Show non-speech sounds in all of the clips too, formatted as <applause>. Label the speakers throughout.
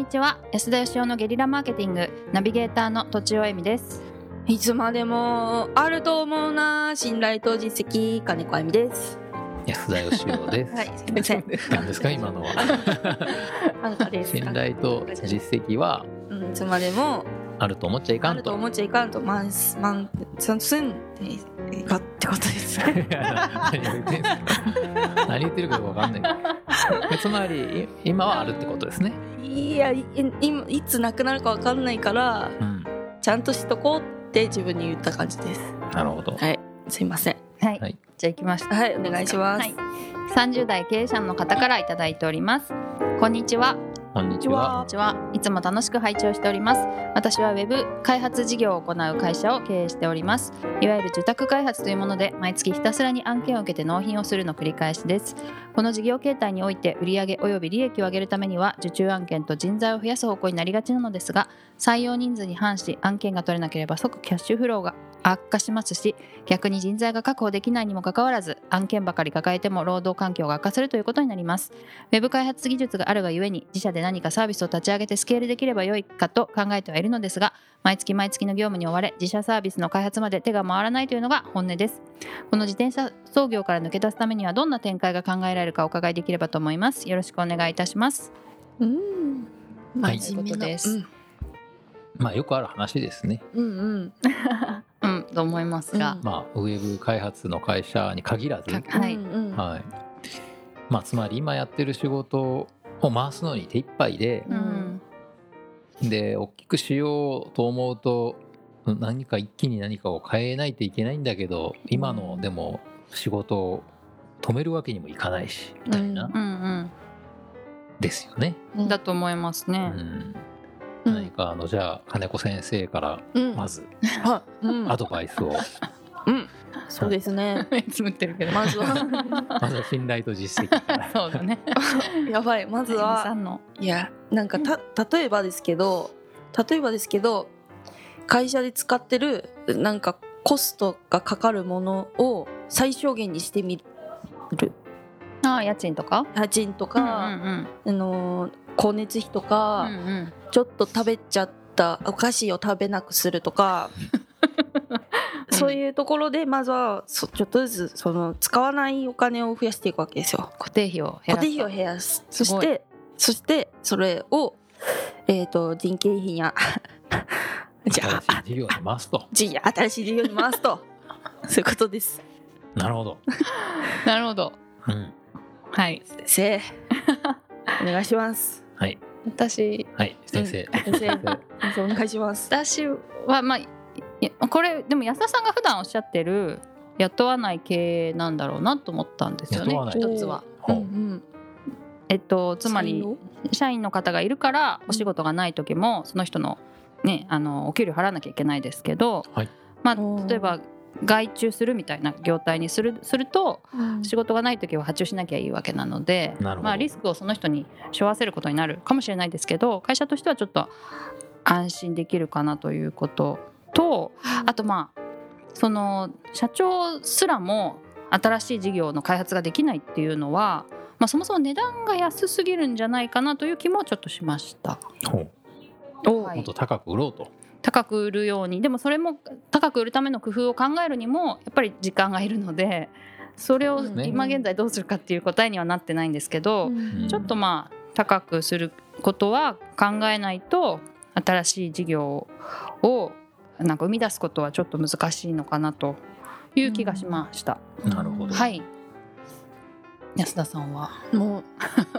Speaker 1: にちは。安田義雄のゲリラマーケティングナビゲーターのとちおえみです。
Speaker 2: いつまでもあると思うな。信頼と実績金子あゆみです。
Speaker 3: 安田義雄です。
Speaker 2: はいすいません。
Speaker 3: 何ですか今のは。<laughs> 信頼と実績は？
Speaker 2: うんいつまでも
Speaker 3: あると思っちゃいかんと。
Speaker 2: あると思っちゃいかんと。マンスマンサンスンってかってことです。
Speaker 3: 何言ってんすか何言ってるかわかんない。<laughs> つまりい今はあるってことですね。
Speaker 2: いやい今いつなくなるかわかんないから
Speaker 3: うん。
Speaker 2: ちゃんとしとこうって自分に言った感じです。
Speaker 3: なるほど。
Speaker 2: はい。すいません。
Speaker 1: はい、
Speaker 3: はい。
Speaker 1: じゃあ行きました
Speaker 2: はいお願いします、
Speaker 1: はい、30代経営者の方からいただいております。こんにちは
Speaker 3: こんにちは。
Speaker 1: こんにちは。いつも楽しく拝聴しております。私はウェブ開発事業を行う会社を経営しております。いわゆる受託開発というもので毎月ひたすらに案件を受けて納品をするの繰り返しです。この事業形態において売上及び利益を上げるためには受注案件と人材を増やす方向になりがちなのですが採用人数に反し案件が取れなければ即キャッシュフローが悪化しますし逆に人材が確保できないにもかかわらず案件ばかり抱えても労働環境が悪化するということになります。ウェブ開発技術があるがゆえに自社で何かサービスを立ち上げてスケールできれば良いかと考えてはいるのですが毎月毎月の業務に追われ自社サービスの開発まで手が回らないというのが本音です。この自転車操業から抜け出すためにはどんな展開が考えられるかお伺いできればと思います。よろしくお願いいたします。
Speaker 2: うん。
Speaker 3: はい
Speaker 2: 真面目な
Speaker 1: ということです
Speaker 3: まあよくある話ですね。
Speaker 2: うんうん
Speaker 1: うん <laughs> と思いますが、
Speaker 2: うん。
Speaker 3: まあウェブ開発の会社に限らず、
Speaker 1: かはい。
Speaker 2: うんうん。
Speaker 3: はい。まあつまり今やってる仕事を回すのに手一杯で、
Speaker 1: うん。
Speaker 3: で大きくしようと思うと何か一気に何かを変えないといけないんだけど今のでも仕事を止めるわけにもいかないしみたいな、
Speaker 1: うん。
Speaker 3: ですよね。
Speaker 1: うん。だと思います
Speaker 3: う
Speaker 1: ね、
Speaker 3: ん、
Speaker 2: うん
Speaker 3: 何かあのじゃあ金子先生から
Speaker 2: うん。
Speaker 3: まずアドバイスを、
Speaker 2: うん。<laughs> そうですね。<laughs>
Speaker 1: 目つぶってるけど。
Speaker 2: まずは。<laughs>
Speaker 3: まずは信頼と実績から。
Speaker 1: そうだね。
Speaker 2: やばい。まずはいやなんかた例えばですけど例えばですけど会社で使ってるなんかコストがかかるものを最小限にしてみる。
Speaker 1: ああ家賃とか？
Speaker 2: 家賃と
Speaker 1: うん
Speaker 2: か、
Speaker 1: うん。
Speaker 2: あのー光熱費と
Speaker 1: うん
Speaker 2: か、
Speaker 1: うんうん
Speaker 2: ちょっと食べちゃったお菓子を食べなくするとか、
Speaker 1: うん
Speaker 2: そういうところでまずはそちょっとずつその使わないお金を増やしていくわけですよ。
Speaker 1: 固定費を減らす
Speaker 2: 固定費を減らすそしてそしてそれを、えー、と人件費や <laughs> じゃ
Speaker 3: 新し
Speaker 2: あ
Speaker 3: い事業に回すと。
Speaker 2: じ新しい事業に回すと <laughs> そういうことです。
Speaker 3: なるほど。
Speaker 1: なるほど
Speaker 3: うん。
Speaker 1: はい
Speaker 2: 先生お願いします。
Speaker 3: はい。
Speaker 1: 私。
Speaker 3: はい。先生。
Speaker 2: 先生。先生。お願いします。
Speaker 1: 私はまあこれでも安田さんが普段おっしゃってる雇わない経営なんだろうなと思ったんですよね。一つは。
Speaker 3: ほう。
Speaker 2: うん
Speaker 1: えっとつまり社員の？方がいるからお仕事がない時もその人のねあのお給料払わなきゃいけないですけど、
Speaker 3: はい。
Speaker 1: まあ例えば外注するみたいな業態にするすると
Speaker 2: うん
Speaker 1: 仕事がない時は発注しなきゃいいわけなので
Speaker 3: なるほど
Speaker 1: まあ、リスクをその人に背負わせることになるかもしれないですけど会社としてはちょっと安心できるかなということとあとまあその社長すらも新しい事業の開発ができないっていうのは、まあ、そもそも値段が安すぎるんじゃないかなという気もちょっとしました。
Speaker 3: ほう。
Speaker 2: お
Speaker 1: はい
Speaker 3: もっと高く売ろうと。
Speaker 1: 高く売るようにでもそれも高く売るための工夫を考えるにもやっぱり時間がいるのでそれを
Speaker 2: うん
Speaker 1: 今現在どうするかっていう答えにはなってないんですけど、
Speaker 2: うん
Speaker 1: ちょっとまあ高くすることは考えないと新しい事業をなんか生み出すことはちょっと難しいのかなという気がしました。
Speaker 3: なるほど。
Speaker 1: はい安田さんは？
Speaker 2: もう。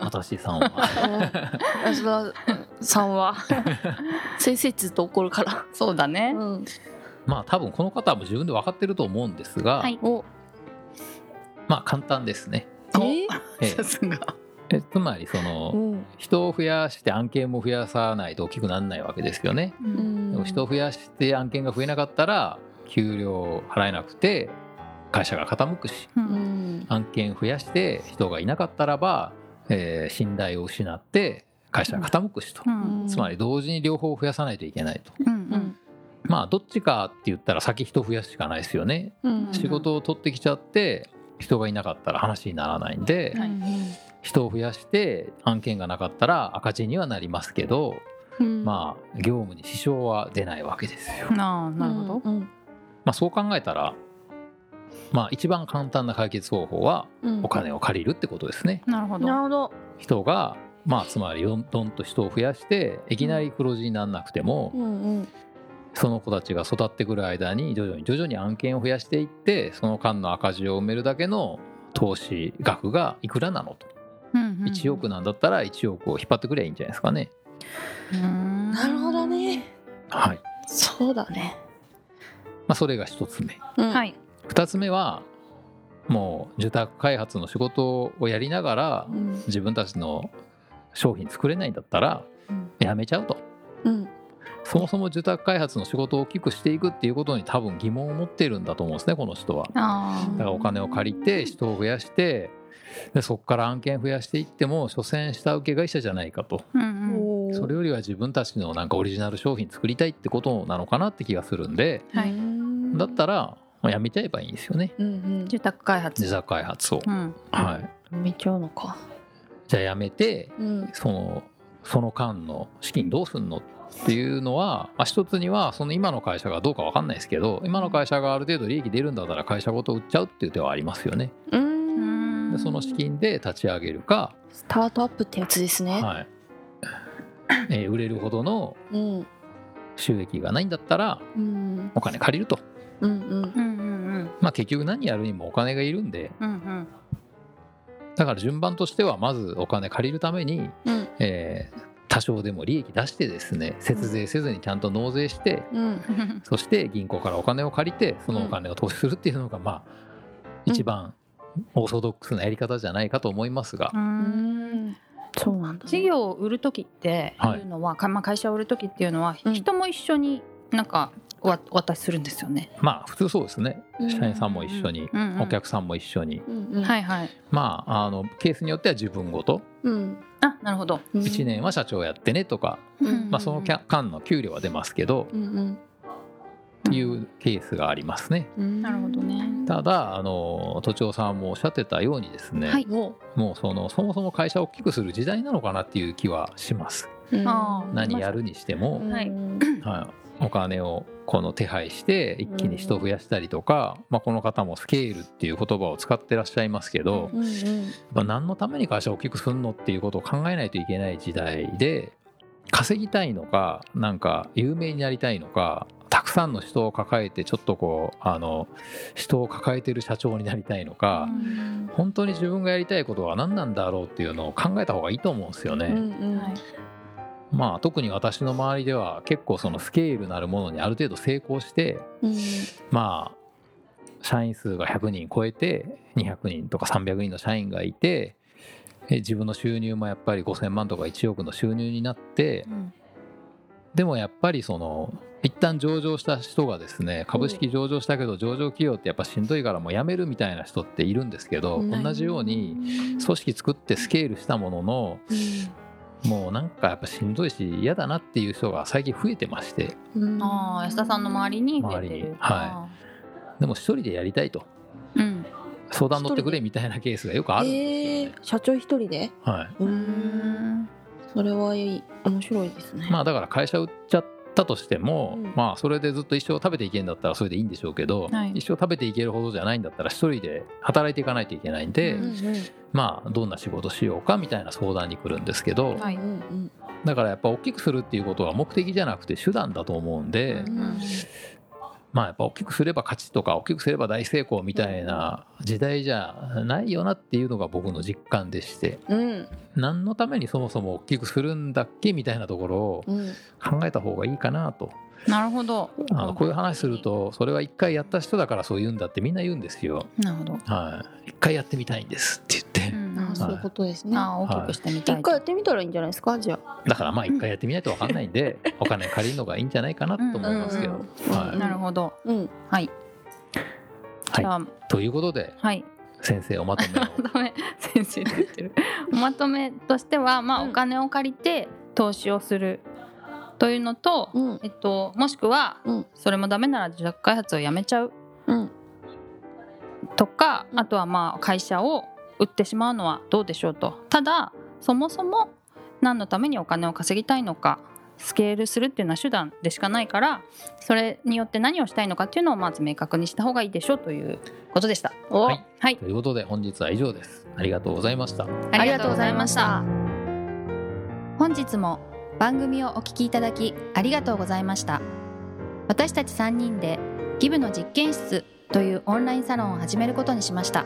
Speaker 3: 私さんは。<laughs>
Speaker 2: 安田さんは。先生ずっと怒るから。
Speaker 1: そうだね。
Speaker 2: うん。
Speaker 3: まあ多分この方も自分で分かってると思うんですが、
Speaker 1: はい。
Speaker 2: お。
Speaker 3: まあ簡単ですね。
Speaker 1: お。
Speaker 2: え
Speaker 3: え。
Speaker 1: さすが。
Speaker 3: えつまりその
Speaker 2: うん。
Speaker 3: 人を増やして案件も増やさないと大きくならないわけですよね。
Speaker 2: うん。
Speaker 3: でも人を増やして案件が増えなかったら給料払えなくて会社が傾くし。
Speaker 1: う
Speaker 2: うんん
Speaker 3: 案件増やして人がいなかったらば、えー信頼を失って会社が傾くしと、
Speaker 1: うん。
Speaker 3: つまり同時に両方増やさないといけないと。
Speaker 1: うんう
Speaker 2: うんん。
Speaker 3: まあどっちかって言ったら先人増やすしかないですよね、
Speaker 2: うん。
Speaker 3: 仕事を取ってきちゃって人がいなかったら話にならないんで、
Speaker 1: はい。
Speaker 3: 人を増やして案件がなかったら赤字にはなりますけど、
Speaker 2: うん。
Speaker 3: まあ業務に支障は出ないわけですよ。
Speaker 1: なるほど、
Speaker 2: うん。
Speaker 3: まあ、そう考えたら、まあ、一番簡単な解決方法は
Speaker 2: うん。
Speaker 3: お金を借りるってことですね。
Speaker 1: なるほど。
Speaker 2: なるほど。
Speaker 3: 人がまあつまりどんどんと人を増やしていきなり黒字にならなくても、
Speaker 2: うんうん。
Speaker 3: その子たちが育ってくる間に徐々に徐々に案件を増やしていってその間の赤字を埋めるだけの投資額がいくらなのと、
Speaker 1: うんうんうん。
Speaker 3: 1億なんだったら1億を引っ張ってくればいいんじゃないですかね。
Speaker 1: うん。
Speaker 2: なるほどね。
Speaker 3: はい。
Speaker 2: そうだね。
Speaker 3: まあ、それが1つ目。
Speaker 2: うん。
Speaker 1: はい
Speaker 3: 2つ目はもう受託開発の仕事をやりながら
Speaker 2: うん。
Speaker 3: 自分たちの商品作れないんだったら
Speaker 2: うん。
Speaker 3: やめちゃうと。
Speaker 2: うん。
Speaker 3: そもそも受託開発の仕事を大きくしていくっていうことに多分疑問を持ってるんだと思うんですねこの人は。
Speaker 1: あ
Speaker 3: だからお金を借りて人を増やしてでそこから案件増やしていっても所詮下請け会社じゃないかと。
Speaker 1: ーうんうん。
Speaker 3: それよりは自分たちのなんかオリジナル商品作りたいってことなのかなって気がするんで。
Speaker 1: はい。
Speaker 2: うん。
Speaker 3: だったらまあやめちゃえばいいんですよね。
Speaker 2: うんうん。
Speaker 1: 住宅開発。
Speaker 3: 自宅開発を。
Speaker 1: うん。
Speaker 3: はい、
Speaker 2: めちゃうのか。
Speaker 3: じゃあやめて
Speaker 2: うん。
Speaker 3: そのその間の資金どうすんのっていうのは、まあ、一つにはその今の会社がどうか分かんないですけど今の会社がある程度利益出るんだったら会社ごと売っちゃうっていう手はありますよね。でその資金で立ち上げるか、
Speaker 2: スタートアップってやつですね。
Speaker 3: はい。えー売れるほどの
Speaker 2: うん。
Speaker 3: 収益がないんだったら
Speaker 2: うん。
Speaker 3: お金借りると、
Speaker 2: うん
Speaker 3: まあ、結局何やるにもお金がいるんで。
Speaker 1: うんうん。
Speaker 3: だから順番としてはまずお金借りるために、
Speaker 2: うん。
Speaker 3: えー多少でも利益出してですね節税せずにちゃんと納税して
Speaker 2: うん。
Speaker 1: うん
Speaker 3: そして銀行からお金を借りてそのお金を投資するっていうのがまあ
Speaker 2: うん。
Speaker 3: 一番オーソドックスなやり方じゃないかと思いますが。
Speaker 2: そうなんだね。
Speaker 1: 事業を売る時っていうのは、かまあ、会社を売る時っていうのは、
Speaker 2: うん。
Speaker 1: 人も一緒になんかお渡しするんですよね。
Speaker 3: まあ普通そうですね。
Speaker 2: うん。
Speaker 3: 社員さんも一緒に
Speaker 1: うんうん。
Speaker 3: お客さんも一緒に。
Speaker 2: うんうん。
Speaker 1: はいはい。
Speaker 3: まああのケースによっては自分ごと。
Speaker 2: うん。
Speaker 1: あなるほど。
Speaker 2: うん。
Speaker 3: 1年は社長やってねとか
Speaker 2: うん。
Speaker 3: まあその間の給料は出ますけど
Speaker 2: うん
Speaker 3: いうケースがありますね。
Speaker 2: うん。
Speaker 1: なるほどね。
Speaker 3: ただあの都庁さんもおっしゃってたようにですね、
Speaker 1: はい。
Speaker 2: も
Speaker 3: もうそのそもそも会社を大きくする時代なのかなっていう気はします。何やるにしても、
Speaker 1: はい、
Speaker 3: お金をこの手配して一気に人を増やしたりとか、まあ、この方もスケールっていう言葉を使ってらっしゃいますけど、
Speaker 2: うんうん。
Speaker 3: まあ、何のために会社を大きくするのっていうことを考えないといけない時代で稼ぎたいのかなんか有名になりたいのかたくさんの人を抱えてちょっとこうあの人を抱えてる社長になりたいのか、
Speaker 2: うん。
Speaker 3: 本当に自分がやりたいことは何なんだろうっていうのを考えた方がいいと思うんですよね。
Speaker 2: うんうん。
Speaker 1: はい
Speaker 3: まあ特に私の周りでは結構そのスケールなるものにある程度成功して
Speaker 2: うん。
Speaker 3: まあ社員数が100人超えて200人とか300人の社員がいてえ自分の収入もやっぱり5000万とか1億の収入になって
Speaker 1: うん。
Speaker 3: でもやっぱりその一旦上場した人がですね株式上場したけど上場企業ってやっぱしんどいからもう辞めるみたいな人っているんですけど
Speaker 2: うん。
Speaker 3: 同じように組織作ってスケールしたもののもうなんかやっぱしんどいし嫌だなっていう人が最近増えてまして。
Speaker 2: うん。
Speaker 1: ああ安田さんの周りに増えて
Speaker 3: 周りに
Speaker 1: る。
Speaker 3: はでも一人でやりたいと。
Speaker 1: い。うん。
Speaker 3: 相談乗ってくれみたいなケースがよくあるんですよ
Speaker 2: え
Speaker 3: ね
Speaker 2: ー。社長一人で？
Speaker 3: はい、
Speaker 2: う
Speaker 1: うんん。
Speaker 2: それはいい。面白いですね。
Speaker 3: まあだから会社売っちゃったとしても、
Speaker 2: うん。
Speaker 3: まあそれでずっと一生食べていけんだったらそれでいいんでしょうけど、
Speaker 1: はい。
Speaker 3: 一生食べていけるほどじゃないんだったら一人で働いていかないといけないんで、
Speaker 1: うん
Speaker 2: うん。
Speaker 3: まあどんな仕事しようかみたいな相談に来るんですけど、
Speaker 1: はい。
Speaker 2: うんうん。
Speaker 3: だからやっぱ大きくするっていうことは目的じゃなくて手段だと思うんで、
Speaker 2: うん
Speaker 3: まあやっぱ大きくすれば勝ちとか大きくすれば大成功みたいな時代じゃないよなっていうのが僕の実感でして
Speaker 2: うん
Speaker 3: 何のためにそもそも大きくするんだっけみたいなところを
Speaker 2: うん
Speaker 3: 考えた方がいいかなと
Speaker 1: なるほど。
Speaker 3: あのこういう話するとそれは一回やった人だからそう言うんだってみんな言うんですよ。
Speaker 1: なるほど。
Speaker 3: はい、一回やってみたいんですって言って、
Speaker 1: うん
Speaker 2: あそういうことですね。
Speaker 1: ああ大きくしてみたいと。
Speaker 2: 一回やってみたらいいんじゃないですか？じゃあ。
Speaker 3: だからまあ一回やってみないと分かんないんでお金借りるのがいいんじゃないかなと思いますけど。
Speaker 1: なるほど。
Speaker 2: うん。
Speaker 1: はい。じゃあ
Speaker 3: ということで
Speaker 1: はい。
Speaker 3: 先生おまとめを。<laughs>
Speaker 1: まとめ先生って言ってる。おまとめとしてはまあ
Speaker 2: うん。
Speaker 1: お金を借りて投資をするというのと、
Speaker 2: うん。
Speaker 1: えっともしくは
Speaker 2: うん。
Speaker 1: それもダメなら自宅開発をやめちゃう
Speaker 2: うん。
Speaker 1: とか、
Speaker 2: うん。
Speaker 1: あとはまあ会社を売ってしまうのはどうでしょうと。ただそもそも何のためにお金を稼ぎたいのかスケールするっていうのは手段でしかないからそれによって何をしたいのかっていうのをまず明確にした方がいいでしょうということでした。
Speaker 2: お
Speaker 3: はい。
Speaker 1: はい、
Speaker 3: ということで本日は以上です。ありがとうございました。
Speaker 1: ありがとうございました。本日も番組をお聞きいただきありがとうございました。私たち3人でギブの実験室というオンラインサロンを始めることにしました